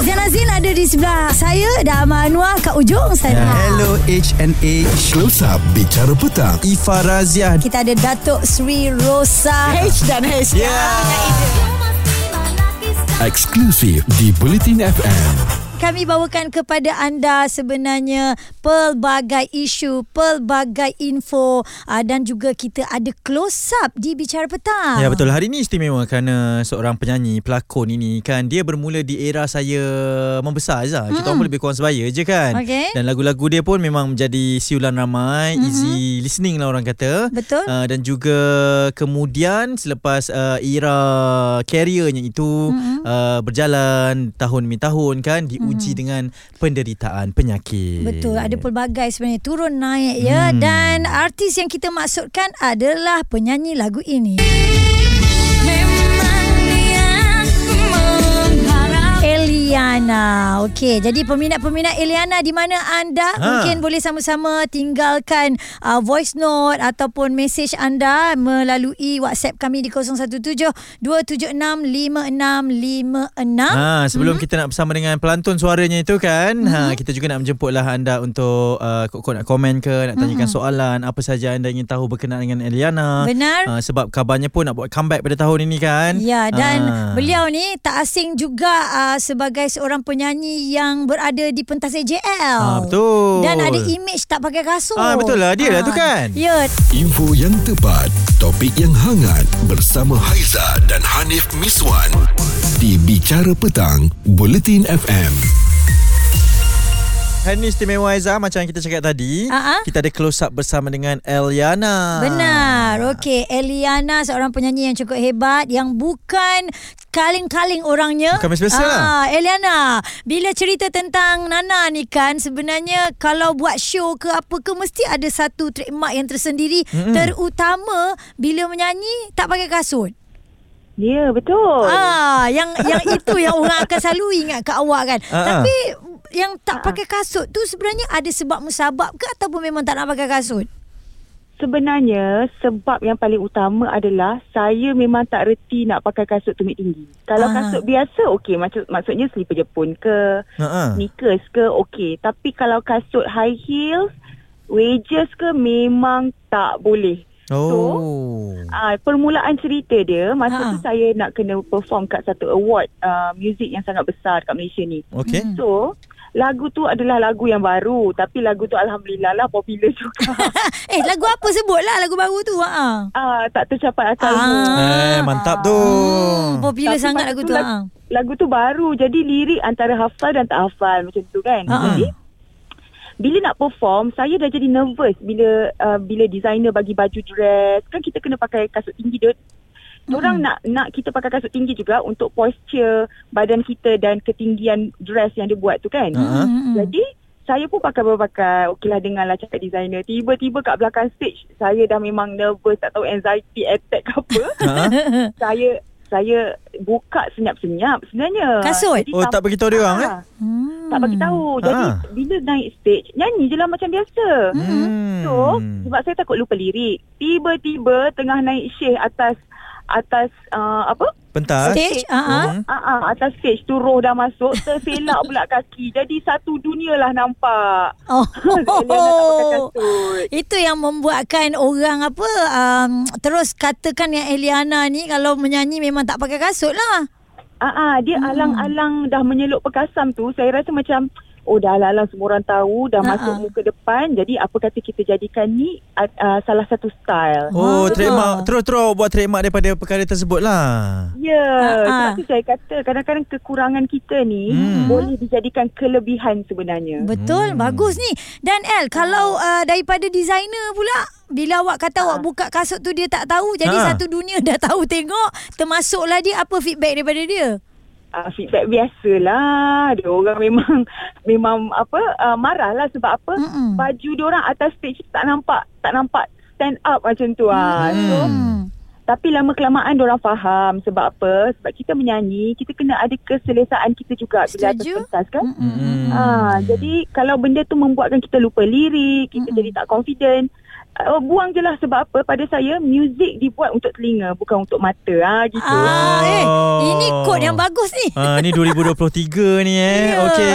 Zain Azin ada di sebelah saya dan Amal Anwar kat ujung sana. Hello HNA Close Up Bicara Petang Ifa Razia Kita ada Datuk Sri Rosa. H dan H. Eksklusif di Bulletin FM Kami bawakan kepada anda sebenarnya pelbagai isu, pelbagai info uh, dan juga kita ada close up di Bicara Petang. Ya betul hari ini istimewa kerana seorang penyanyi pelakon ini kan dia bermula di era saya membesar Azhar. Kita orang pun lebih kurang sebaya je kan. Okey. Dan lagu-lagu dia pun memang menjadi siulan ramai, mm-hmm. easy listening lah orang kata. Betul. Uh, dan juga kemudian selepas uh, era careernya itu mm-hmm. uh, berjalan tahun demi tahun kan diuji mm-hmm. dengan penderitaan penyakit. Betul, ada pelbagai sebenarnya turun naik ya Hmm. dan artis yang kita maksudkan adalah penyanyi lagu ini. Okey, jadi peminat-peminat Eliana di mana anda Ha. mungkin boleh sama-sama tinggalkan uh, voice note ataupun mesej anda melalui WhatsApp kami di 017 276 5656. Ha, sebelum hmm. kita nak bersama dengan pelantun suaranya itu kan, hmm. ha, kita juga nak menjemputlah anda untuk uh, kok nak komen ke, nak tanyakan hmm. soalan, apa saja anda ingin tahu berkenaan dengan Eliana. Benar. Ha, sebab kabarnya pun nak buat comeback pada tahun ini kan. Ya dan Ha. beliau ni tak asing juga uh, sebagai seorang penyanyi yang berada di pentas AJL. Ah, betul. Dan ada image tak pakai kasut. Ah, betul lah. Dia lah tu kan? Ya. Info yang tepat Topik yang hangat Bersama Haiza dan Hanif Miswan Di Bicara Petang Bulletin FM Hari ni istimewa Aizah Macam yang kita cakap tadi ah. Kita ada close up bersama dengan Eliana Benar. Okey, Eliana seorang penyanyi yang cukup hebat yang bukan kaling-kaling orangnya. Bukan biasa-biasa lah. Ah, Eliana, bila cerita tentang Nana ni kan sebenarnya kalau buat show ke apa ke mesti ada satu trademark yang tersendiri Mm-mm. terutama bila menyanyi tak pakai kasut. Ya, betul. Ah, yang yang itu yang orang akan selalu ingat kat awak kan. Ah. Tapi yang tak pakai kasut tu sebenarnya ada sebab musabab ke ataupun memang tak nak pakai kasut? Sebenarnya sebab yang paling utama adalah saya memang tak reti nak pakai kasut tumit tinggi. Kalau Ah. kasut biasa okey, maksud maksudnya slipper Jepun ke, Ha-ha. sneakers ke okey. Tapi kalau kasut high heels, wedges ke memang tak boleh. Oh Ah, permulaan cerita dia masa Ha. tu saya nak kena perform kat satu award uh, muzik yang sangat besar kat Malaysia ni. Okay. So, lagu tu adalah lagu yang baru tapi lagu tu alhamdulillah lah popular juga. eh, lagu apa sebutlah lagu baru tu? Ha. Ah, tak tercapai akalmu. Ah. Eh mantap tu Hmm, popular Tapi sangat lagu tu tu. lag- Ha. Lagu tu baru jadi lirik antara hafal dan tak hafal macam tu kan. Ha. Jadi bila nak perform saya dah jadi nervous bila uh, bila designer bagi baju dress kan kita kena pakai kasut tinggi dia Orang nak nak kita pakai kasut tinggi juga untuk posture badan kita dan ketinggian dress yang dia buat tu kan. Ha. Hmm. Jadi saya pun pakai berpakai Okeylah dengarlah cakap designer Tiba-tiba kat belakang stage Saya dah memang nervous Tak tahu anxiety attack ke apa Ha? Saya Saya buka senyap-senyap sebenarnya Kasut? Jadi Oh tak bagi tahu dia orang eh Ah, Hmm. Tak bagi tahu Jadi Ah. bila naik stage Nyanyi je lah macam biasa Hmm. So Sebab saya takut lupa lirik Tiba-tiba Tengah naik syekh atas Atas uh, Apa Pentas Stage? Hmm. Ah, ah, atas stage tu roh dah masuk terselak pula kaki. Jadi satu dunia lah nampak. Oh. Itu yang membuatkan orang apa um, terus katakan yang Eliana ni kalau menyanyi memang tak pakai kasut lah. Ah, ah, dia Hmm. alang-alang dah menyeluk perkasam tu. Saya rasa macam oh dah alang-alang semua orang tahu dah Ah, masuk muka depan. Jadi apa kata kita jadikan ni uh, uh, salah satu style. Oh Ah. trademark Terus-terus buat trademark Daripada perkara tersebut lah Ya, Ah, ah. sebab tu saya kata kadang-kadang kekurangan kita ni Hmm. boleh dijadikan kelebihan sebenarnya. Betul, hmm. bagus ni. Dan El, kalau uh, daripada designer pula bila awak kata awak buka kasut tu dia tak tahu jadi Ha. satu dunia dah tahu tengok termasuklah dia apa feedback daripada dia? Uh, feedback biasalah. Dia orang memang memang apa uh, marah lah sebab apa? Mm-mm. Baju dia orang atas stage tak nampak tak nampak stand up macam tu ah. So Hmm. tapi lama kelamaan dia orang faham sebab apa? Sebab kita menyanyi, kita kena ada keselesaan kita juga bila atas pentas kan? Mm-mm. Ah, jadi kalau benda tu membuatkan kita lupa lirik, kita Mm-mm. jadi tak confident, uh, buang je lah sebab apa pada saya muzik dibuat untuk telinga bukan untuk mata ah gitu. Ah, eh, Oh. ini kod yang bagus ni. Ha, ni 2023 ni eh. Ya. Okey,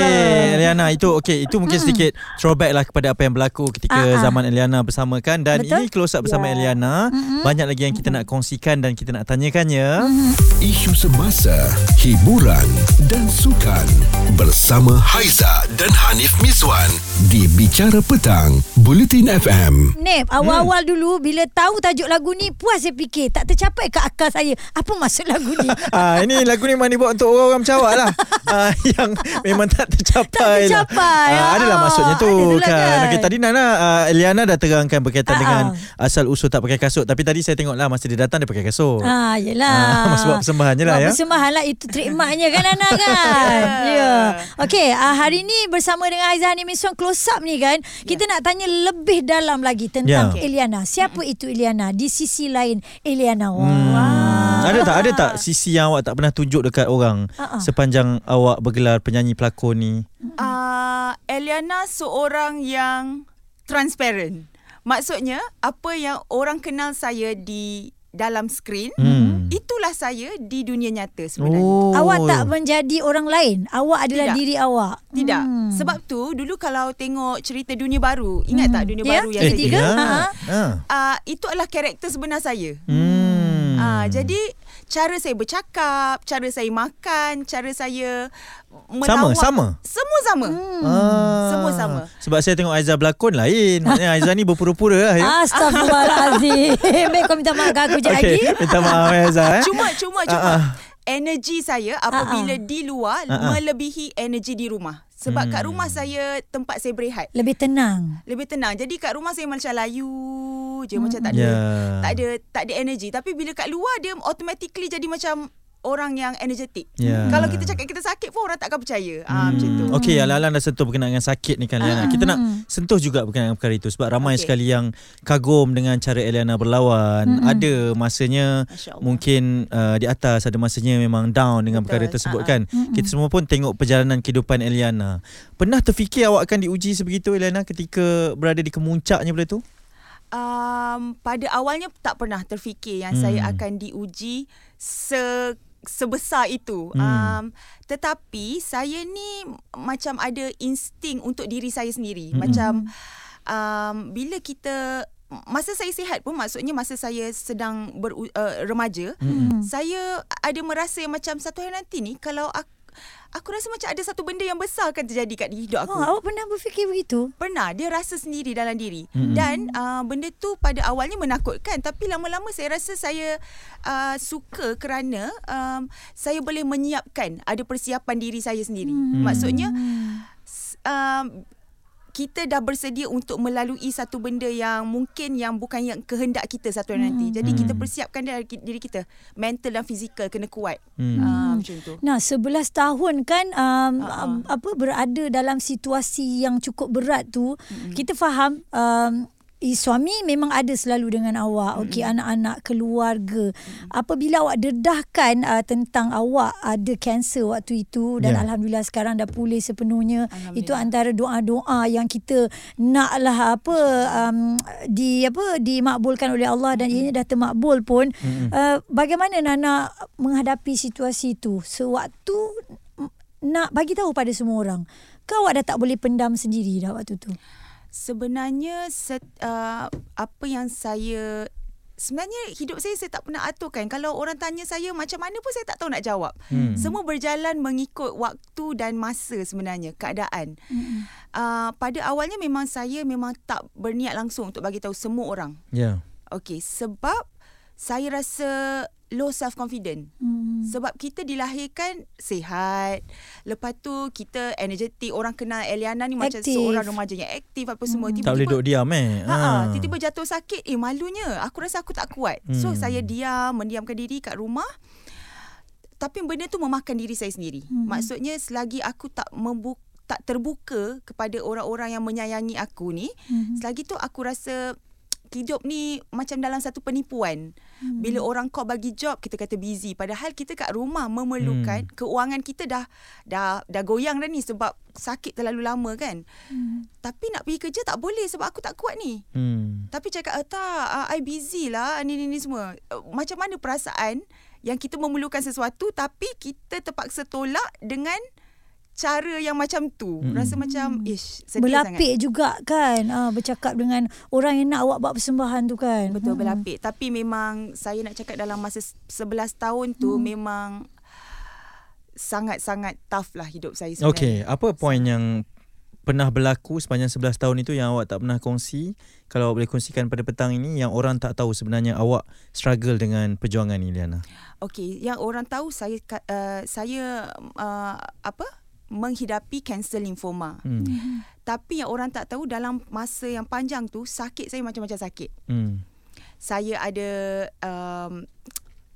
Eliana itu okey, itu mungkin sedikit throwback lah kepada apa yang berlaku ketika Ah, ah. zaman Eliana bersama kan dan Betul. ini close up bersama Ya. Eliana. Banyak lagi yang kita nak kongsikan dan kita nak tanyakannya. Isu semasa, hiburan dan sukan bersama Haiza dan Hanif Miswan di Bicara Petang, Bulletin FM. Nep, awal-awal dulu bila tahu tajuk lagu ni puas saya fikir tak tercapai ke akal saya. Apa maksud lagu ni? Ah ini lagu ni memang dibuat untuk orang-orang macam awak lah. ah, yang memang tak tercapai. Tak tercapai. Lah. Ah, adalah Ah, maksudnya tu ada tu lah kan. kan. Okey tadi Nana uh, Eliana dah terangkan berkaitan Ah, dengan asal usul tak pakai kasut tapi tadi saya tengok lah masa dia datang dia pakai kasut. Ah, yelah. Ah, masa buat persembahan je lah ya. Persembahan lah itu trademarknya kan Ana kan. Ya. Yeah. Okey, uh, hari ni bersama dengan Aizah Hanim close up ni kan. Kita nak tanya lebih dalam lagi tentang Ya. Eliana. Siapa itu Eliana? Di sisi lain Eliana. Wow. Hmm. Ada tak ada tak sisi yang awak tak pernah tunjuk dekat orang Ah, ah. sepanjang awak bergelar penyanyi pelakon ni? Uh, Eliana seorang yang transparent. Maksudnya apa yang orang kenal saya di dalam skrin, Hmm. Itulah saya di dunia nyata sebenarnya. Oh. Awak tak menjadi orang lain. Awak adalah Tidak. diri awak. Tidak. Hmm. Sebab tu dulu kalau tengok cerita dunia baru, ingat tak dunia Ya, baru yang Eh, saya Tiga? jadi? ya. Ha. Ah. Uh, itu adalah karakter sebenar saya. Hmm. Ah, jadi cara saya bercakap, cara saya makan, cara saya Sama, melawak, sama? Semua sama. Hmm. Ah. Semua sama. Sebab saya tengok Aizah berlakon lain. Maknanya Aizah ni berpura-pura lah ya. Astagfirullahalazim. Baik kau minta maaf kat aku je lagi. Okey, minta maaf Aizah eh. Cuma cuma cuma ah. Energi saya apabila di luar ah. melebihi energi di rumah. Sebab kat Hmm. rumah saya tempat saya berehat. Lebih tenang. Lebih tenang. Jadi kat rumah saya macam layu je macam tak ada Ya. tak ada tak ada energi. Tapi bila kat luar dia automatically jadi macam orang yang energetik. Ya. Kalau kita cakap kita sakit pun orang takkan percaya. Ah macam tu. Hmm. Okey, Alan dah sentuh berkenaan dengan sakit ni kan Eliana. Kita nak sentuh juga berkenaan dengan perkara itu sebab ramai Okey. sekali yang kagum dengan cara Eliana berlawan. Ada masanya mungkin uh, di atas, ada masanya memang down dengan Betul. perkara tersebut Ah, ah. kan. Kita semua pun tengok perjalanan kehidupan Eliana. Pernah terfikir awak akan diuji sebegitu Eliana ketika berada di kemuncaknya benda tu? Um, pada awalnya tak pernah terfikir yang Hmm. hmm. saya akan diuji se sebesar itu. Hmm. Um, tetapi saya ni macam ada insting untuk diri saya sendiri. Hmm. Macam um, bila kita masa saya sihat pun maksudnya masa saya sedang ber, uh, remaja, Hmm. saya ada merasa macam satu hari nanti ni kalau aku Aku rasa macam ada satu benda yang besar akan terjadi kat hidup aku. Oh, awak pernah berfikir begitu? Pernah dia rasa sendiri dalam diri mm-hmm. dan uh, benda tu pada awalnya menakutkan tapi lama-lama saya rasa saya uh, suka kerana um, saya boleh menyiapkan ada persiapan diri saya sendiri Hmm. maksudnya um, kita dah bersedia untuk melalui satu benda yang mungkin yang bukan yang kehendak kita satu hari nanti. Jadi kita Hmm. persiapkan dari diri kita mental dan fizikal kena kuat. Hmm. Uh, macam tu. Nah, 11 tahun kan um, um, apa berada dalam situasi yang cukup berat tu, kita faham um, suami memang ada selalu dengan awak. Okey, anak-anak, keluarga. Apabila awak dedahkan uh, tentang awak ada kanser waktu itu dan Ya. alhamdulillah sekarang dah pulih sepenuhnya. Itu antara doa-doa yang kita naklah apa um, di apa dimakbulkan oleh Allah dan ianya dah termakbul pun. Uh, bagaimana Nana menghadapi situasi itu sewaktu nak bagi tahu pada semua orang. Kau awak dah tak boleh pendam sendiri dah waktu tu. Sebenarnya set, uh, apa yang saya sebenarnya hidup saya saya tak pernah aturkan. Kalau orang tanya saya macam mana pun saya tak tahu nak jawab. Hmm. Semua berjalan mengikut waktu dan masa sebenarnya keadaan. Uh, pada awalnya memang saya memang tak berniat langsung untuk bagi tahu semua orang. Ya. Okey, sebab saya rasa low self confident. Hmm. Sebab kita dilahirkan sihat. Lepas tu kita energetik. Orang kenal Eliana ni macam seorang remaja yang aktif apa semua. Tak boleh duduk diam eh. Ha, ha, tiba-tiba jatuh sakit, eh malunya. Aku rasa aku tak kuat. Hmm. So Hmm. saya diam, mendiamkan diri kat rumah. Tapi benda tu memakan diri saya sendiri. Hmm. Maksudnya selagi aku tak membuka tak terbuka kepada orang-orang yang menyayangi aku ni, Mhm. selagi tu aku rasa hidup ni macam dalam satu penipuan. Hmm. Bila orang kau bagi job kita kata busy padahal kita kat rumah memerlukan hmm. keuangan kita dah dah dah goyang dah ni sebab sakit terlalu lama kan. Hmm. Tapi nak pergi kerja tak boleh sebab aku tak kuat ni. Hmm. Tapi cakap eh, tak uh, I busy lah ni ni ni semua. Uh, macam mana perasaan yang kita memerlukan sesuatu tapi kita terpaksa tolak dengan cara yang macam tu. Hmm. rasa macam ish sedih berlapik sangat. juga kan? Uh, bercakap dengan orang yang nak awak buat persembahan tu kan? Betul hmm. berlapik. Tapi memang saya nak cakap dalam masa 11 tahun tu hmm. memang sangat-sangat tough lah hidup saya sebenarnya. Okey apa poin yang pernah berlaku sepanjang 11 tahun itu yang awak tak pernah kongsi? Kalau awak boleh kongsikan pada petang ini yang orang tak tahu sebenarnya awak struggle dengan perjuangan ni Liana? Okey yang orang tahu saya uh, saya uh, apa menghidapi kanser limfoma. Hmm. Tapi yang orang tak tahu dalam masa yang panjang tu sakit saya macam-macam sakit. Hmm. Saya ada um,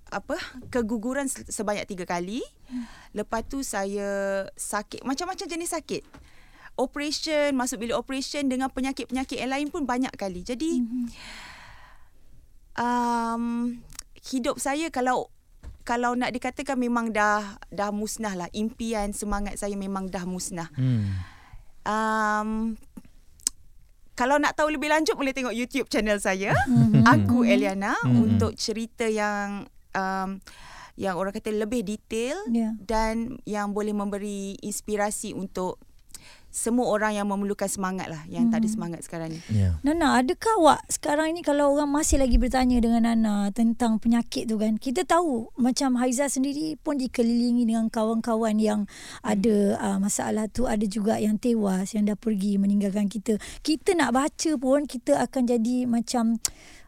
apa keguguran sebanyak tiga kali. Lepas tu saya sakit macam-macam jenis sakit. Operation masuk bilik operation dengan penyakit-penyakit yang lain pun banyak kali. Jadi hmm. um, hidup saya kalau kalau nak dikatakan memang dah dah musnah lah impian semangat saya memang dah musnah. Hmm. Um, kalau nak tahu lebih lanjut boleh tengok YouTube channel saya hmm. aku Eliana hmm. untuk cerita yang um, yang orang kata lebih detail yeah. dan yang boleh memberi inspirasi untuk semua orang yang memerlukan semangat lah yang hmm. tak ada hmm. semangat sekarang ni. Yeah. Nana, adakah awak sekarang ni kalau orang masih lagi bertanya dengan Nana tentang penyakit tu kan, kita tahu macam Haiza sendiri pun dikelilingi dengan kawan-kawan yang hmm. ada uh, masalah tu, ada juga yang tewas yang dah pergi meninggalkan kita. Kita nak baca pun kita akan jadi macam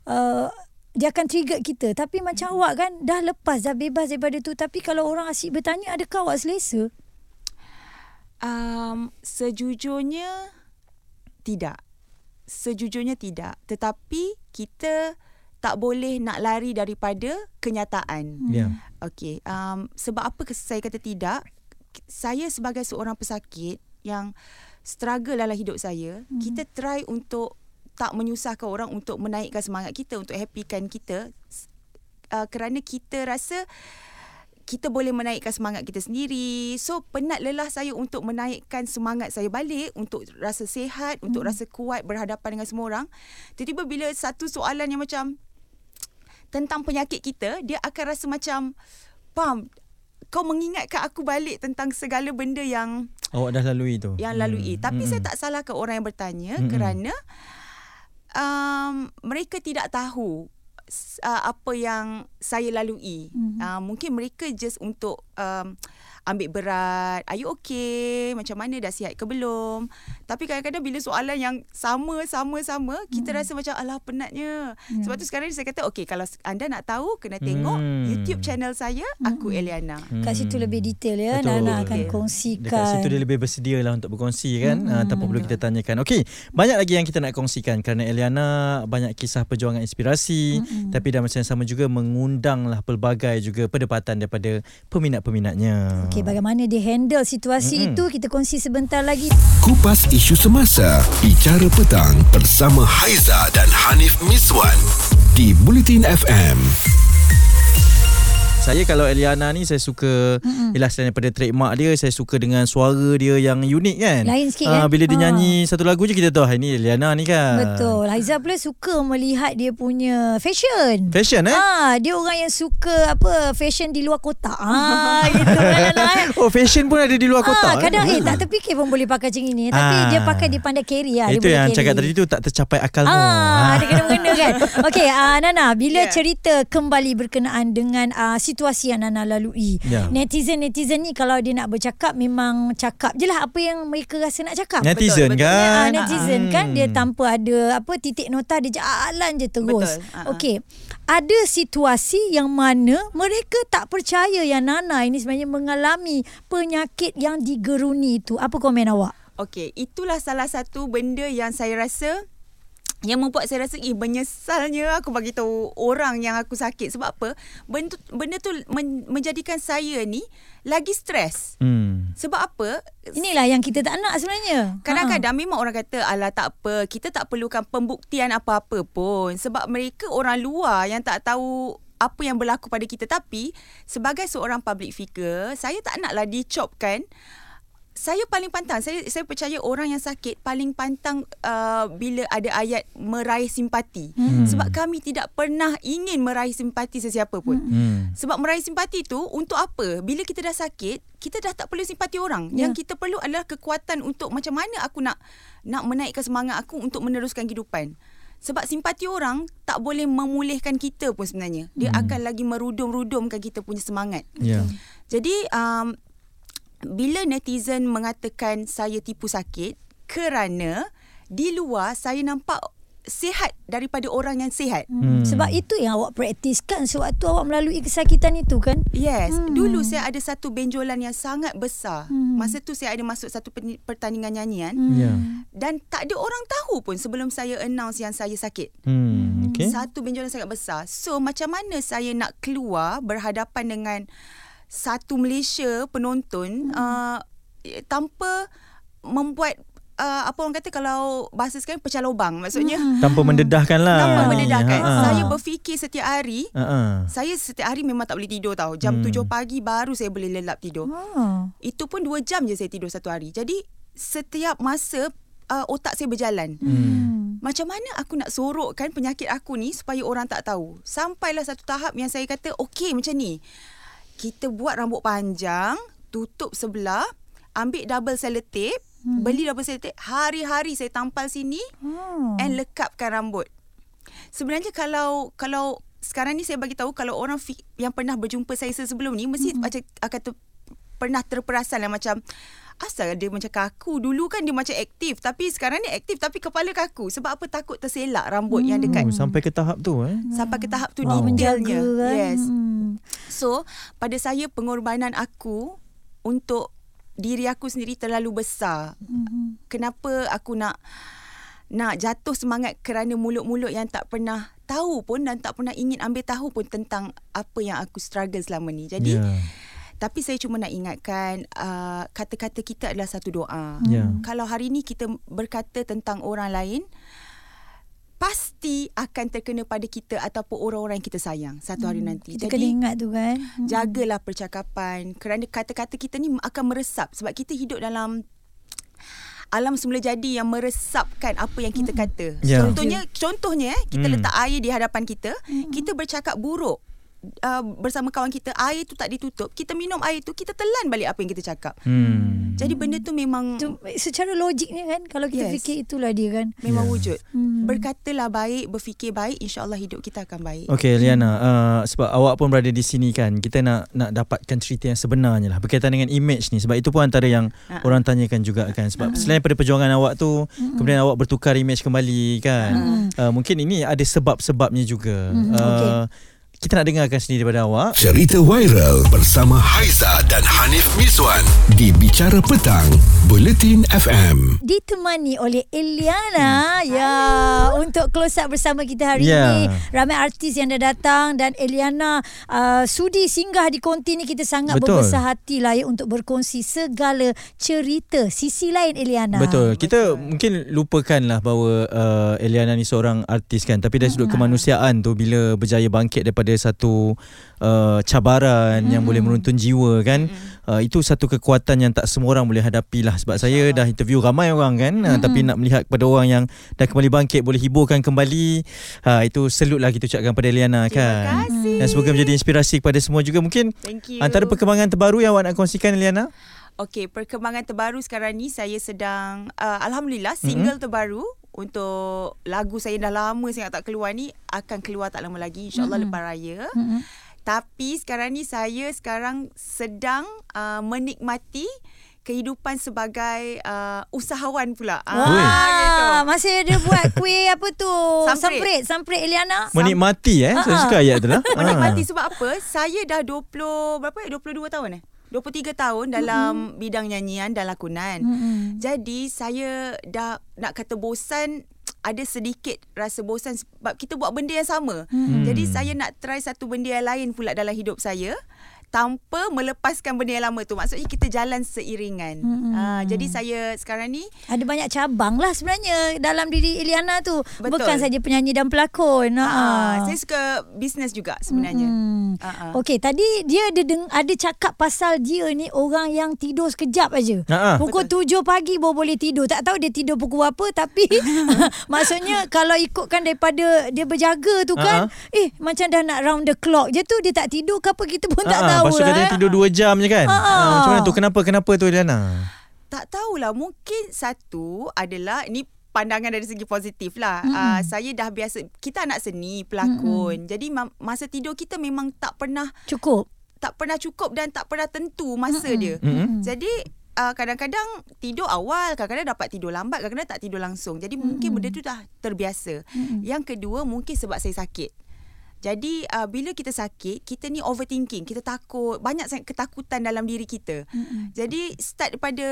uh, dia akan trigger kita. Tapi macam hmm. awak kan dah lepas, dah bebas daripada tu. Tapi kalau orang asyik bertanya, adakah awak selesa? Um, sejujurnya tidak. Sejujurnya tidak. Tetapi kita tak boleh nak lari daripada kenyataan. Yeah. Okay. Um, sebab apa saya kata tidak? Saya sebagai seorang pesakit yang struggle dalam hidup saya, hmm. kita try untuk tak menyusahkan orang untuk menaikkan semangat kita, untuk happykan kita. Uh, kerana kita rasa kita boleh menaikkan semangat kita sendiri. So penat lelah saya untuk menaikkan semangat saya balik untuk rasa sihat, hmm. untuk rasa kuat berhadapan dengan semua orang. Tiba-tiba bila satu soalan yang macam tentang penyakit kita, dia akan rasa macam pam kau mengingatkan aku balik tentang segala benda yang awak dah lalui tu. Yang lalui. Hmm. Tapi hmm. saya tak salahkan orang yang bertanya hmm. kerana um, mereka tidak tahu uh, apa yang saya lalui. Mm-hmm. Uh, mungkin mereka just untuk um, ambil berat, are you okay? Macam mana dah sihat ke belum? Tapi kadang-kadang bila soalan yang sama sama sama, kita hmm. rasa macam alah penatnya. Hmm. Sebab tu sekarang ni saya kata okay kalau anda nak tahu kena tengok hmm. YouTube channel saya aku hmm. Eliana. Hmm. Kat situ lebih detail ya Betul. Nana akan okay. kongsikan. Dekat situ dia lebih bersedia lah untuk berkongsi kan hmm. uh, tanpa perlu kita tanyakan. Okey, banyak lagi yang kita nak kongsikan kerana Eliana banyak kisah perjuangan inspirasi hmm. tapi dah macam sama juga mengundanglah pelbagai juga pendapatan daripada peminat-peminatnya. Okey, bagaimana dia handle situasi mm-hmm. itu kita kongsi sebentar lagi. Kupas isu semasa, bicara petang bersama Haiza dan Hanif Miswan di Bulletin FM. Saya kalau Eliana ni saya suka mm-hmm. Yelah selain daripada trademark dia Saya suka dengan suara dia yang unik kan Lain sikit uh, kan Bila dia ha. nyanyi satu lagu je kita tahu Ini Eliana ni kan Betul Haiza pula suka melihat dia punya fashion Fashion eh ha, Dia orang yang suka apa Fashion di luar kotak ha, gitu kan eh. Oh fashion pun ada di luar kotak ha, Kadang eh, tak terfikir pun boleh pakai macam ini Tapi ha. dia pakai dia pandai carry lah Itu yang carry. cakap tadi tu tak tercapai akalmu ha, ha. Dia kena-kena kan Okay uh, Nana Bila yeah. cerita kembali berkenaan dengan uh, Situasi yang Nana lalui. Yeah. Netizen-netizen ni kalau dia nak bercakap memang cakap je lah apa yang mereka rasa nak cakap. Netizen betul, kan? Betul. Uh, netizen hmm. kan dia tanpa ada apa titik nota dia jalan je terus. Uh-huh. Okey. Ada situasi yang mana mereka tak percaya yang Nana ini sebenarnya mengalami penyakit yang digeruni itu. Apa komen awak? Okey, itulah salah satu benda yang saya rasa yang membuat saya rasa eh menyesalnya aku bagi tahu orang yang aku sakit. Sebab apa? Benda benda tu men, menjadikan saya ni lagi stres. Hmm. sebab apa? Inilah yang kita tak nak sebenarnya. Kadang-kadang memang orang kata alah tak apa. Kita tak perlukan pembuktian apa-apa pun. Sebab mereka orang luar yang tak tahu apa yang berlaku pada kita. Tapi sebagai seorang public figure saya tak naklah dicopkan saya paling pantang saya saya percaya orang yang sakit paling pantang uh, bila ada ayat meraih simpati hmm. sebab kami tidak pernah ingin meraih simpati sesiapa pun Hmm. sebab meraih simpati tu untuk apa bila kita dah sakit kita dah tak perlu simpati orang Ya. yang kita perlu adalah kekuatan untuk macam mana aku nak nak menaikkan semangat aku untuk meneruskan kehidupan sebab simpati orang tak boleh memulihkan kita pun sebenarnya dia Hmm. akan lagi merudum-rudumkan kita punya semangat Ya. jadi um, bila netizen mengatakan saya tipu sakit kerana di luar saya nampak sihat daripada orang yang sihat. Hmm. Hmm. Sebab itu yang awak praktiskan sewaktu awak melalui kesakitan itu kan? Yes, Hmm. dulu saya ada satu benjolan yang sangat besar. Hmm. Masa tu saya ada masuk satu pertandingan nyanyian Hmm. Ya. dan tak ada orang tahu pun sebelum saya announce yang saya sakit. Hmm. Okey. Satu benjolan sangat besar. So macam mana saya nak keluar berhadapan dengan satu Malaysia penonton hmm. uh, tanpa membuat uh, apa orang kata kalau bahasa sekarang pecah lubang maksudnya hmm. Tanpa mendedahkan lah. tanpa Ya. mendedahkan. Ha, ha. Saya berfikir setiap hari Ha, ha. saya setiap hari memang tak boleh tidur tau. Jam Hmm. hmm. 7 pagi baru saya boleh lelap tidur. Oh. Itu pun 2 jam je saya tidur satu hari. Jadi setiap masa uh, otak saya berjalan. Hmm. Macam mana aku nak sorokkan penyakit aku ni supaya orang tak tahu. Sampailah satu tahap yang saya kata okey macam ni. Kita buat rambut panjang, tutup sebelah, ambil double sellotape, hmm. beli double sellotape, hari-hari saya tampal sini Oh. and lekapkan rambut. Sebenarnya kalau kalau sekarang ni saya bagi tahu kalau orang fi, yang pernah berjumpa saya sebelum ni mesti mm-hmm. macam akan ter, pernah terperasan lah macam asal dia macam kaku dulu kan dia macam aktif tapi sekarang ni aktif tapi kepala kaku sebab apa takut terselak rambut mm. yang dekat Oh, sampai ke tahap tu eh. sampai ke tahap tu Wow. detailnya Menjaga kan? yes Hmm. So, pada saya pengorbanan aku untuk diri aku sendiri terlalu besar. Hmm. Kenapa aku nak nak jatuh semangat kerana mulut-mulut yang tak pernah tahu pun dan tak pernah ingin ambil tahu pun tentang apa yang aku struggle selama ni. Jadi, Ya. Tapi saya cuma nak ingatkan uh, kata-kata kita adalah satu doa. Ya. Kalau hari ni kita berkata tentang orang lain, pasti akan terkena pada kita ataupun orang-orang yang kita sayang satu hari nanti. Kita kena ingat tu kan. Hmm. jagalah percakapan kerana kata-kata kita ni akan meresap sebab kita hidup dalam alam semula jadi yang meresapkan apa yang kita kata. Ya. Contohnya contohnya eh kita Hmm. letak air di hadapan kita, kita bercakap buruk uh, bersama kawan kita, air tu tak ditutup, kita minum air tu, kita telan balik apa yang kita cakap. Hmm. Jadi benda tu memang Tu, secara logiknya kan kalau kita Yes. fikir itulah dia kan. memang Ya. wujud. Hmm. Berkatalah baik, berfikir baik, insya-Allah hidup kita akan baik. Okey Liana, uh, sebab awak pun berada di sini kan, kita nak nak dapatkan cerita yang sebenarnya lah berkaitan dengan image ni sebab itu pun antara yang Ha. orang tanyakan juga kan sebab selain daripada perjuangan awak tu kemudian awak bertukar image kembali kan. Uh, mungkin ini ada sebab-sebabnya juga. Mm, Uh, okey. Kita nak dengarkan sendiri daripada awak. Cerita viral bersama Haiza dan Hanif Miswan di Bicara Petang, Buletin FM. Ditemani oleh Eliana ya untuk close up bersama kita hari Ya. ini. Ramai artis yang dah datang dan Eliana uh, sudi singgah di konti ni kita sangat Betul. berbesar hati lah ya untuk berkongsi segala cerita sisi lain Eliana. Betul. Kita mungkin lupakanlah bahawa uh, Eliana ni seorang artis kan tapi dari sudut kemanusiaan tu bila berjaya bangkit daripada satu uh, cabaran yang boleh meruntun jiwa kan uh, itu satu kekuatan yang tak semua orang boleh hadapi lah sebab saya dah interview ramai orang kan uh, tapi nak melihat kepada orang yang dah kembali bangkit boleh hiburkan kembali uh, itu salute lah kita ucapkan pada Eliana kan. kasih. Dan semoga menjadi inspirasi kepada semua juga mungkin Thank you. antara perkembangan terbaru yang awak nak kongsikan Eliana. Okey, perkembangan terbaru sekarang ni saya sedang uh, alhamdulillah single mm-hmm. terbaru untuk lagu saya dah lama sangat tak keluar ni akan keluar tak lama lagi insyaallah mm-hmm. lepas raya. Mm-mm. Tapi sekarang ni saya sekarang sedang uh, menikmati kehidupan sebagai uh, usahawan pula. Gitu. Wah, masih ada buat kuih apa tu? Samprit. Samprit, Eliana. Menikmati eh. Saya Ah. suka ayat tu lah. Menikmati sebab apa? Saya dah 20 berapa ya? 22 tahun eh. 23 tahun dalam mm-hmm. bidang nyanyian dan lakonan. Mm-mm. Jadi saya dah nak kata bosan ada sedikit rasa bosan sebab kita buat benda yang sama. Hmm. Jadi saya nak try satu benda yang lain pula dalam hidup saya tanpa melepaskan benda yang lama tu. Maksudnya kita jalan seiringan. Hmm. Uh, jadi saya sekarang ni Ada banyak cabang lah sebenarnya dalam diri Iliana tu. Betul. Bukan saja penyanyi dan pelakon. uh, Ha. saya suka bisnes juga sebenarnya. Hmm. Ah, ah. Okey, tadi dia ada deng- ada cakap pasal dia ni orang yang tidur sekejap aja. Ha, ha. Pukul tujuh pagi baru boleh tidur. Tak tahu dia tidur pukul apa tapi maksudnya kalau ikutkan daripada dia berjaga tu kan, eh macam dah nak round the clock je tu dia tak tidur ke apa kita pun tak Ah, tahu Lepas tu katanya eh. tidur 2 jam je kan. Ha, ha. Macam mana tu? Kenapa? Kenapa tu Eliana? Tak tahulah mungkin satu adalah ni pandangan dari segi positif lah. Mm-hmm. Uh, saya dah biasa kita anak seni pelakon. Mm-hmm. Jadi ma- masa tidur kita memang tak pernah Cukup. tak pernah cukup dan tak pernah tentu masa mm-hmm. dia. Mm-mm. Jadi uh, kadang-kadang tidur awal, kadang-kadang dapat tidur lambat, kadang-kadang tak tidur langsung. Jadi mm-hmm. mungkin benda tu dah terbiasa. Mm-hmm. Yang kedua mungkin sebab saya sakit. Jadi uh, bila kita sakit, kita ni overthinking, kita takut, banyak sangat ketakutan dalam diri kita. Mm-hmm. Jadi start daripada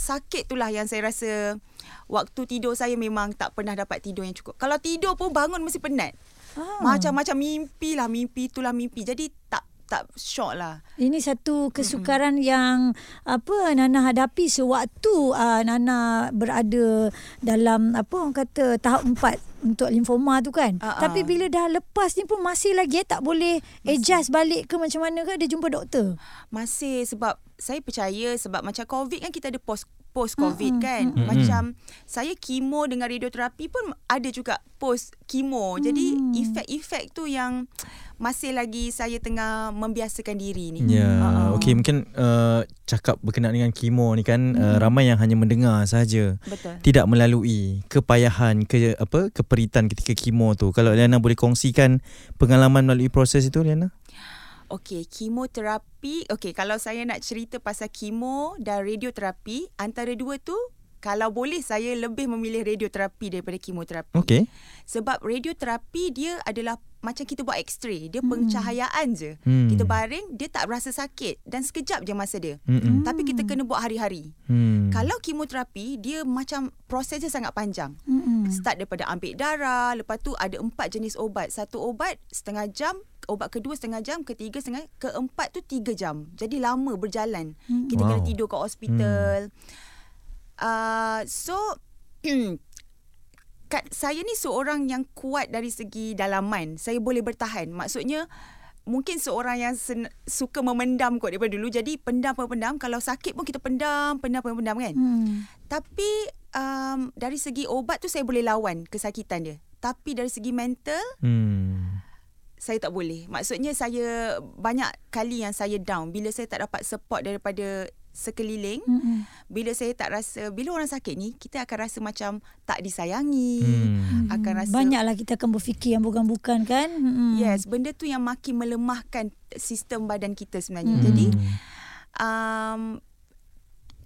sakit itulah yang saya rasa waktu tidur saya memang tak pernah dapat tidur yang cukup. Kalau tidur pun bangun mesti penat. Ah. Macam-macam mimpi lah, mimpi itulah mimpi. Jadi tak tak syok lah. Ini satu kesukaran mm-hmm. yang apa Nana hadapi sewaktu uh, Nana berada dalam apa orang kata tahap empat untuk limfoma tu kan. Ah. Tapi bila dah lepas ni pun masih lagi eh, tak boleh adjust balik ke macam mana ke dia jumpa doktor. Masih sebab saya percaya sebab macam COVID kan kita ada post post COVID Mm-mm, kan. mm-mm. Macam saya kemo dengan radioterapi pun ada juga post kemo. Jadi Mm. efek-efek tu yang masih lagi saya tengah membiasakan diri ni. Ya, Ah, ah. okey mungkin uh, cakap berkenaan dengan kemo ni kan uh, ramai yang hanya mendengar saja. Tidak melalui kepayahan ke apa keperitan ketika kemo tu. Kalau Eliana boleh kongsikan pengalaman melalui proses itu Eliana? Okey, kemoterapi. Okey, kalau saya nak cerita pasal kemo dan radioterapi, antara dua tu kalau boleh saya lebih memilih radioterapi daripada kemoterapi. Okey. Sebab radioterapi dia adalah macam kita buat x-ray, dia pencahayaan je. Hmm. Kita baring, dia tak rasa sakit dan sekejap je masa dia. Mm-mm. Tapi kita kena buat hari-hari. Hmm. Kalau kemoterapi, dia macam prosesnya sangat panjang. Mm-mm. Start daripada ambil darah, lepas tu ada empat jenis obat. Satu obat setengah jam, obat kedua setengah jam, ketiga setengah, keempat tu tiga jam. Jadi lama berjalan. Hmm. Kita kena Wow. tidur kat hospital. Uh, so, kat, saya ni seorang yang kuat dari segi dalaman. Saya boleh bertahan. Maksudnya, mungkin seorang yang sen- suka memendam kot daripada dulu. Jadi, pendam-pendam. Kalau sakit pun kita pendam, pendam-pendam kan. Hmm. Tapi um, dari segi obat tu saya boleh lawan kesakitan dia. Tapi dari segi mental Hmm. saya tak boleh. Maksudnya saya banyak kali yang saya down bila saya tak dapat support daripada sekeliling. Mm-mm. Bila saya tak rasa bila orang sakit ni kita akan rasa macam tak disayangi, Hmm. akan rasa Banyaklah kita akan berfikir yang bukan-bukan kan. Mm-mm. Yes, benda tu yang makin melemahkan sistem badan kita sebenarnya. Hmm. Jadi um,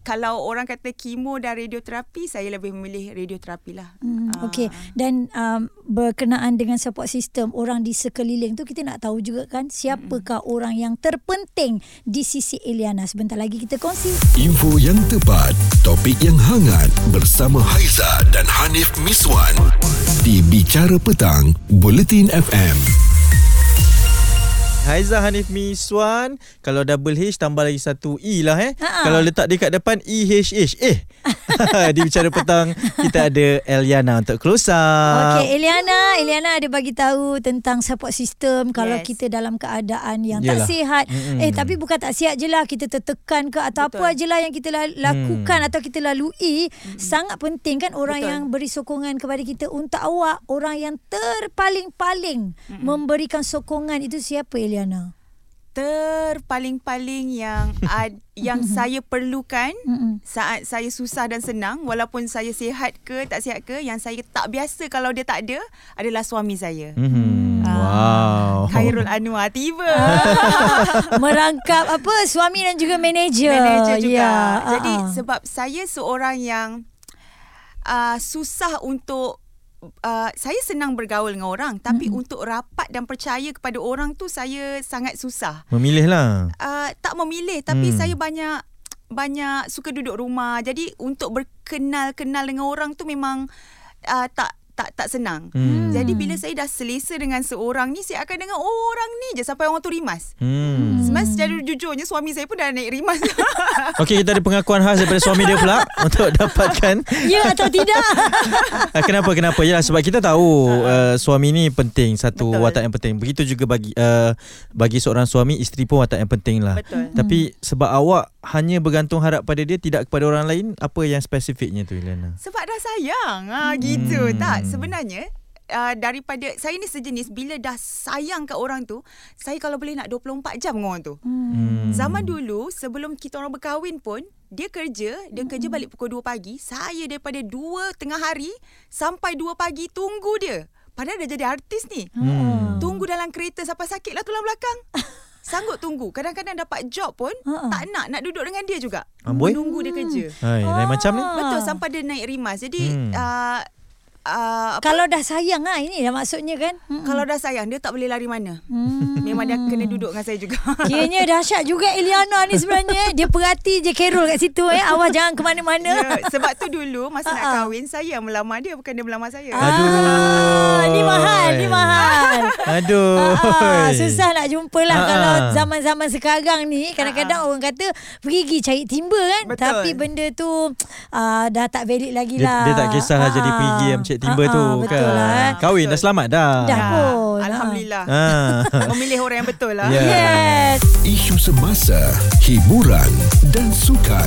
kalau orang kata kemo dan radioterapi, saya lebih memilih radioterapi lah. Ah. Okey. Dan um, berkenaan dengan support system orang di sekeliling tu kita nak tahu juga kan siapakah orang yang terpenting di sisi Eliana. Sebentar lagi kita kongsi. Info yang tepat, topik yang hangat bersama Haiza dan Hanif Miswan di Bicara Petang, Buletin FM. Haiza Hanif Miswan Kalau double H Tambah lagi satu E lah eh Ha-ha. Kalau letak dekat depan EHH Eh Di Bicara Petang Kita ada Eliana untuk close up Okey Eliana Eliana ada bagi tahu tentang support system kalau Yes. kita dalam keadaan yang Yelah. tak sihat Mm-mm. eh tapi bukan tak sihat je lah kita tertekan ke atau Betul. apa je lah yang kita la- lakukan Hmm. atau kita lalui sangat penting kan orang Betul. yang beri sokongan kepada kita untuk awak orang yang terpaling-paling memberikan sokongan itu siapa Eliana Terpaling-paling yang ad, yang saya perlukan saat saya susah dan senang walaupun saya sihat ke tak sihat ke yang saya tak biasa kalau dia tak ada adalah suami saya. hmm. Ah, Wow Khairul Anwar tiba. merangkap apa suami dan juga manager Manager juga. Ya, Jadi ah, ah. sebab saya seorang yang uh, susah untuk Uh, saya senang bergaul dengan orang tapi mm-hmm. untuk rapat dan percaya kepada orang tu saya sangat susah. Memilih lah Uh, tak memilih tapi Hmm. saya banyak banyak suka duduk rumah. Jadi untuk berkenal-kenal dengan orang tu memang uh, tak tak tak senang. Hmm. Jadi bila saya dah selesa dengan seorang ni saya akan dengar oh, orang ni je sampai orang tu rimas. Hmm. Sebenarnya secara jujurnya suami saya pun dah naik rimas. Okey, kita ada pengakuan khas daripada suami dia pula untuk dapatkan Ya atau tidak? Ah, kenapa kenapa ya sebab kita tahu uh, suami ni penting satu Betul. watak yang penting begitu juga bagi uh, bagi seorang suami isteri pun watak yang penting lah Betul. tapi sebab awak hanya bergantung harap pada dia tidak kepada orang lain apa yang spesifiknya tu Eliana Sebab dah sayang. Ha gitu. Hmm. Tak sebenarnya Uh, daripada saya ni sejenis bila dah sayang kat orang tu saya kalau boleh nak 24 jam dengan orang tu hmm. Zaman dulu sebelum kita orang berkahwin pun dia kerja, dia kerja balik pukul 2 pagi. Saya daripada 2 tengah hari sampai 2 pagi tunggu dia. Padahal dah jadi artis ni. Hmm. Tunggu dalam kereta sampai sakit lah tulang belakang. Sanggup tunggu. Kadang-kadang dapat job pun Ha-ha. tak nak nak duduk dengan dia juga. Amboi? Menunggu dia kerja. Hai, lain macam ni Betul sampai dia naik rimas. Jadi Hmm. uh, uh, apa, Kalau dah sayang ah ini dah maksudnya kan. Hmm. kalau dah sayang dia tak boleh lari mana. Hmm. Memang dia kena duduk dengan saya juga. Kiranya dahsyat juga Eliana ni sebenarnya. Dia perhati je Carol kat situ eh. Awak jangan ke mana-mana. Ya, sebab tu dulu masa nak Ha-ha. kahwin saya yang melamar dia bukan dia melamar saya. Aduh. Ah, ni mahal, ni mahal. Aduh Ah, susah nak jumpa lah Ah, kalau ah. zaman-zaman sekarang ni kadang-kadang orang kata pergi cari timba kan Betul. tapi benda tu ah, dah tak valid lagi dia, lah dia tak kisahlah jadi Ah, pergi yang timba ah, tu ah, kan. betul lah eh. kahwin dah selamat dah. Dah Ya, pun. Alhamdulillah. ah. Memilih orang yang betul lah. Ya. yes Isu semasa, hiburan dan sukan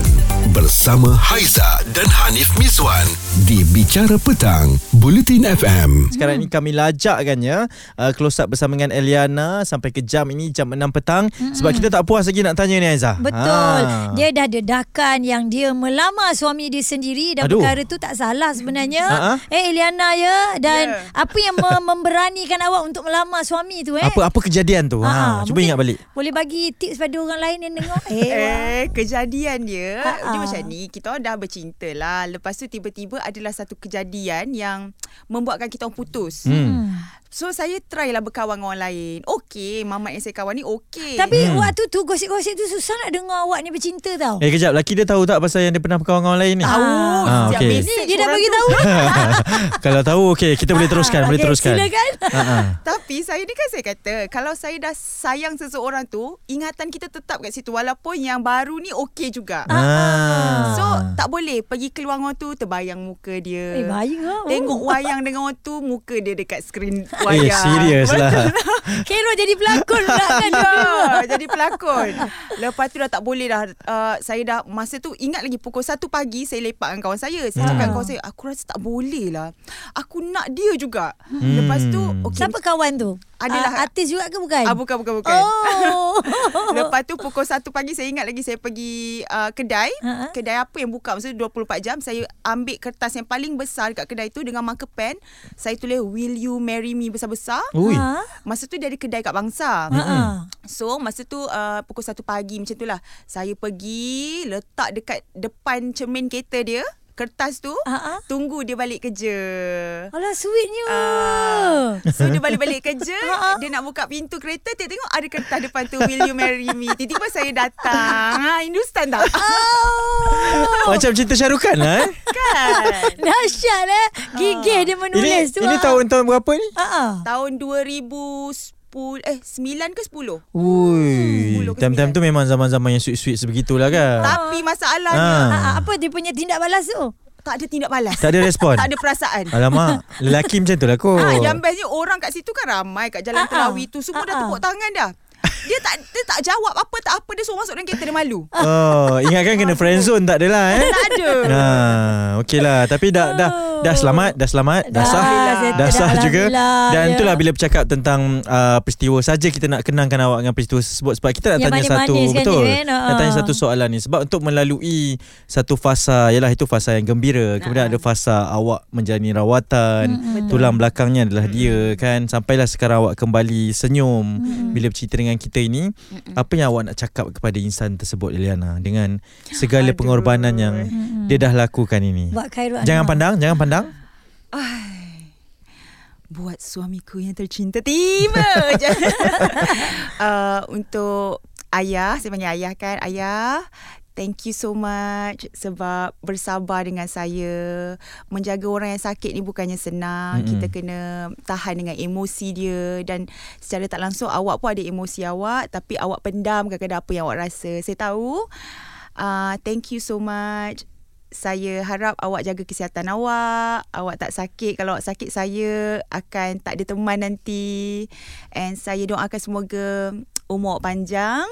bersama Haiza dan Hanif Miswan di Bicara Petang, Bulletin FM. Sekarang ni kami lajakkan ya uh, Close up bersama dengan Eliana Sampai ke jam ini Jam 6 petang Sebab kita tak puas lagi nak tanya ni Aizah Betul. Ah. Dia dah dedakan yang dia melamar suami dia sendiri dan Aduh. perkara tu tak salah sebenarnya. Ha-ha. Eh Eliana ya dan Ya. apa yang mem- memberanikan awak untuk melamar suami tu eh? Apa apa kejadian tu Ha, ha, Cuba ingat balik Boleh bagi tips pada orang lain yang dengar. Eh, Eh, kejadian dia, Ha-ha. dia macam ni. Kita orang dah bercinta lah. Lepas tu tiba-tiba adalah satu kejadian yang membuatkan kita orang putus. hmm. So, saya try lah berkawan dengan orang lain. Okey, mamat yang saya kawan ni okey. Tapi Hmm. waktu tu gosip-gosip tu susah nak dengar awak ni bercinta tau. Eh kejap Laki dia tahu tak Pasal yang dia pernah berkawan dengan orang lain ni tahu. Ah, okey. message Dia dah bagi tahu. Kalau tahu okey Kita boleh teruskan Boleh Okey, teruskan Silakan. Ha, ha. Tapi saya ni kan saya kata Kalau saya dah sayang seseorang tu Ingatan kita tetap kat situ Walaupun yang baru ni okey juga Ah. So tak boleh Pergi keluar orang tu Terbayang muka dia Eh, bahaya lah. Tengok wayang dengan orang tu Muka dia dekat skrin Eh wayang serius lah Kero jadi pelakon pula kan. Ya, jadi pelakon. Lepas tu dah tak boleh dah. Uh, saya dah masa tu ingat lagi pukul 1 pagi saya lepak dengan kawan saya. Saya cakap dengan kawan saya, aku rasa tak boleh lah. Aku nak dia juga. Hmm. Lepas tu, okay. Siapa kawan tu? Adalah- Ah, artis juga ke bukan? Ah, bukan, bukan, bukan. Oh. Lepas tu pukul 1 pagi saya ingat lagi saya pergi uh, kedai. Ha-ha. Kedai apa yang buka maksudnya 24 jam. Saya ambil kertas yang paling besar dekat kedai tu dengan marker pen. Saya tulis will you marry me besar-besar. Ui Ha? Masa tu dia ada kedai kat Bangsa. Ha. So masa tu uh, pukul 1 pagi macam tu lah. Saya pergi letak dekat depan cermin kereta dia. Kertas tu. Ha. Tunggu dia balik kerja. Alah sweetnya. Ah, so dia balik-balik kerja Ha. Dia nak buka pintu kereta Tengok-tengok ada kertas depan tu Will you marry me Tiba-tiba saya datang ha, Hindustan tak? Oh. Macam cerita Syarukan lah eh kan? Dahsyat eh. Gigih dia Ini menulis tu. ini ah. tahun-tahun berapa ni ah. Tahun 2010 Eh 9 ke 10 Ui, 10 ke time-time 9. tu memang zaman-zaman yang sweet-sweet sebegitulah kan. Tapi masalahnya Ah. Ah, ah, apa dia punya tindak balas tu? Tak ada tindak balas Tak ada respon. Tak ada perasaan Alamak, lelaki macam tu lah kot. Ah, yang bestnya orang kat situ kan ramai kat jalan ah. Telawi tu semua dah Ah, ah. tepuk tangan dah. Dia tak dia tak jawab apa tak apa dia suruh masuk dalam kereta dia malu. Oh, ingatkan kena friend zone tak adalah eh. Tak ada. Nah, okey lah. Tapi dah dah dah selamat, dah selamat, dah, Dah, sah, dah dah, sah juga. Alhamdulillah, Dan ya. itulah bila bercakap tentang uh, peristiwa saja kita nak kenangkan awak dengan peristiwa tersebut sebab kita nak Yang tanya satu kan betul. kan? Nak tanya satu soalan ni sebab untuk melalui satu fasa ialah itu fasa yang gembira. Kemudian ada fasa awak menjalani rawatan, tulang belakangnya adalah dia kan sampailah sekarang awak kembali senyum bila bercerita dengan kita ini. Apa yang awak nak cakap kepada insan tersebut Eliana dengan segala Aduh. pengorbanan yang dia dah lakukan ini. Jangan Anwar. pandang, jangan pandang. Buat suamiku yang tercinta tiba je. uh, untuk ayah, saya panggil ayah kan. Ayah, thank you so much sebab bersabar dengan saya. Menjaga orang yang sakit ni bukannya senang. Mm-hmm. Kita kena tahan dengan emosi dia dan secara tak langsung awak pun ada emosi awak tapi awak pendam kadang-kadang apa yang awak rasa. Saya tahu. Uh, thank you so much saya harap awak jaga kesihatan awak. Awak tak sakit. Kalau awak sakit, saya akan tak ada teman nanti. And saya doakan semoga umur awak panjang.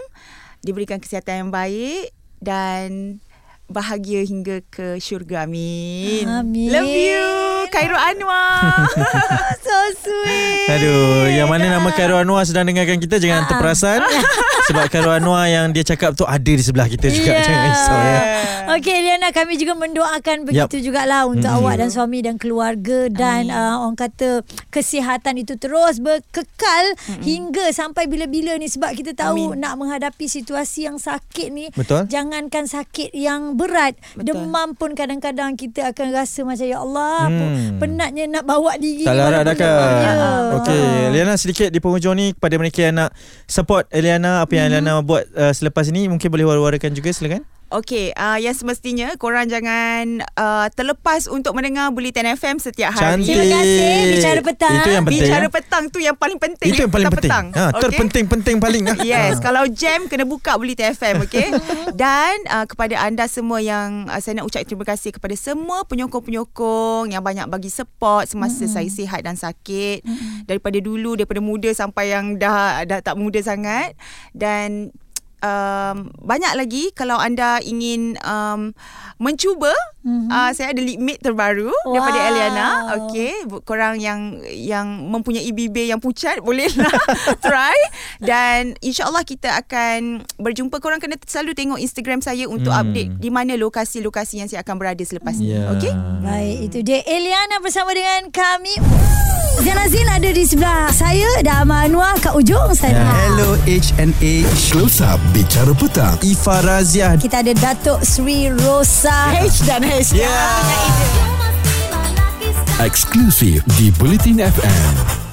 Diberikan kesihatan yang baik. Dan bahagia hingga ke syurga. Amin. Amin. Love you. Khairul Anwar. so sweet. Aduh, yang mana nama Khairul Anwar sedang dengarkan kita jangan Ah. terperasan. Sebab Khairul Anwar yang dia cakap tu ada di sebelah kita juga. Yeah. Jangan risau ya. Okey Liana kami juga mendoakan begitu jugalah untuk Mm-mm. awak dan suami dan keluarga dan uh, orang kata kesihatan itu terus berkekal hingga sampai bila-bila ni sebab kita tahu Amin. nak menghadapi situasi yang sakit ni Betul. jangankan sakit yang berat Betul. demam pun kadang-kadang kita akan rasa macam ya Allah Hmm. Penatnya nak bawa diri Tak larat dah kan? Ya. Okey Eliana sedikit di penghujung ni Kepada mereka yang nak Support Eliana Apa yang Eliana buat uh, Selepas ini Mungkin boleh war-warakan juga Silakan Okey, uh, yang semestinya korang jangan uh, terlepas untuk mendengar Bulletin FM setiap hari. Cantik Terima kasih. Bicara petang. Itu yang penting Bicara petang tu yang paling penting. Itu yang paling Petang penting petang. ha, Okey? Terpenting-penting paling ah. Yes, kalau jam kena buka Bulletin FM, okey? Dan uh, kepada anda semua yang uh, saya nak ucap terima kasih kepada semua penyokong-penyokong yang banyak bagi support semasa mm-hmm. saya sihat dan sakit. Daripada dulu, daripada muda sampai yang dah dah tak muda sangat dan um, banyak lagi kalau anda ingin um, mencuba mm-hmm. uh, saya ada lip matte terbaru wow. daripada. Eliana okey korang yang yang mempunyai bibir yang pucat bolehlah try dan insyaallah kita akan berjumpa korang kena selalu tengok Instagram saya untuk Hmm. update di mana lokasi-lokasi yang saya akan berada selepas ni Ya. okey Baik, itu dia Eliana bersama dengan kami. Azil ada di sebelah saya dan Amal Anwar kat ujung sana. Hello HNA Close Up Bicara Petang Ifa Raziah Kita ada Datuk Sri Rosa H dan H Ya Eksklusif di Bulletin FM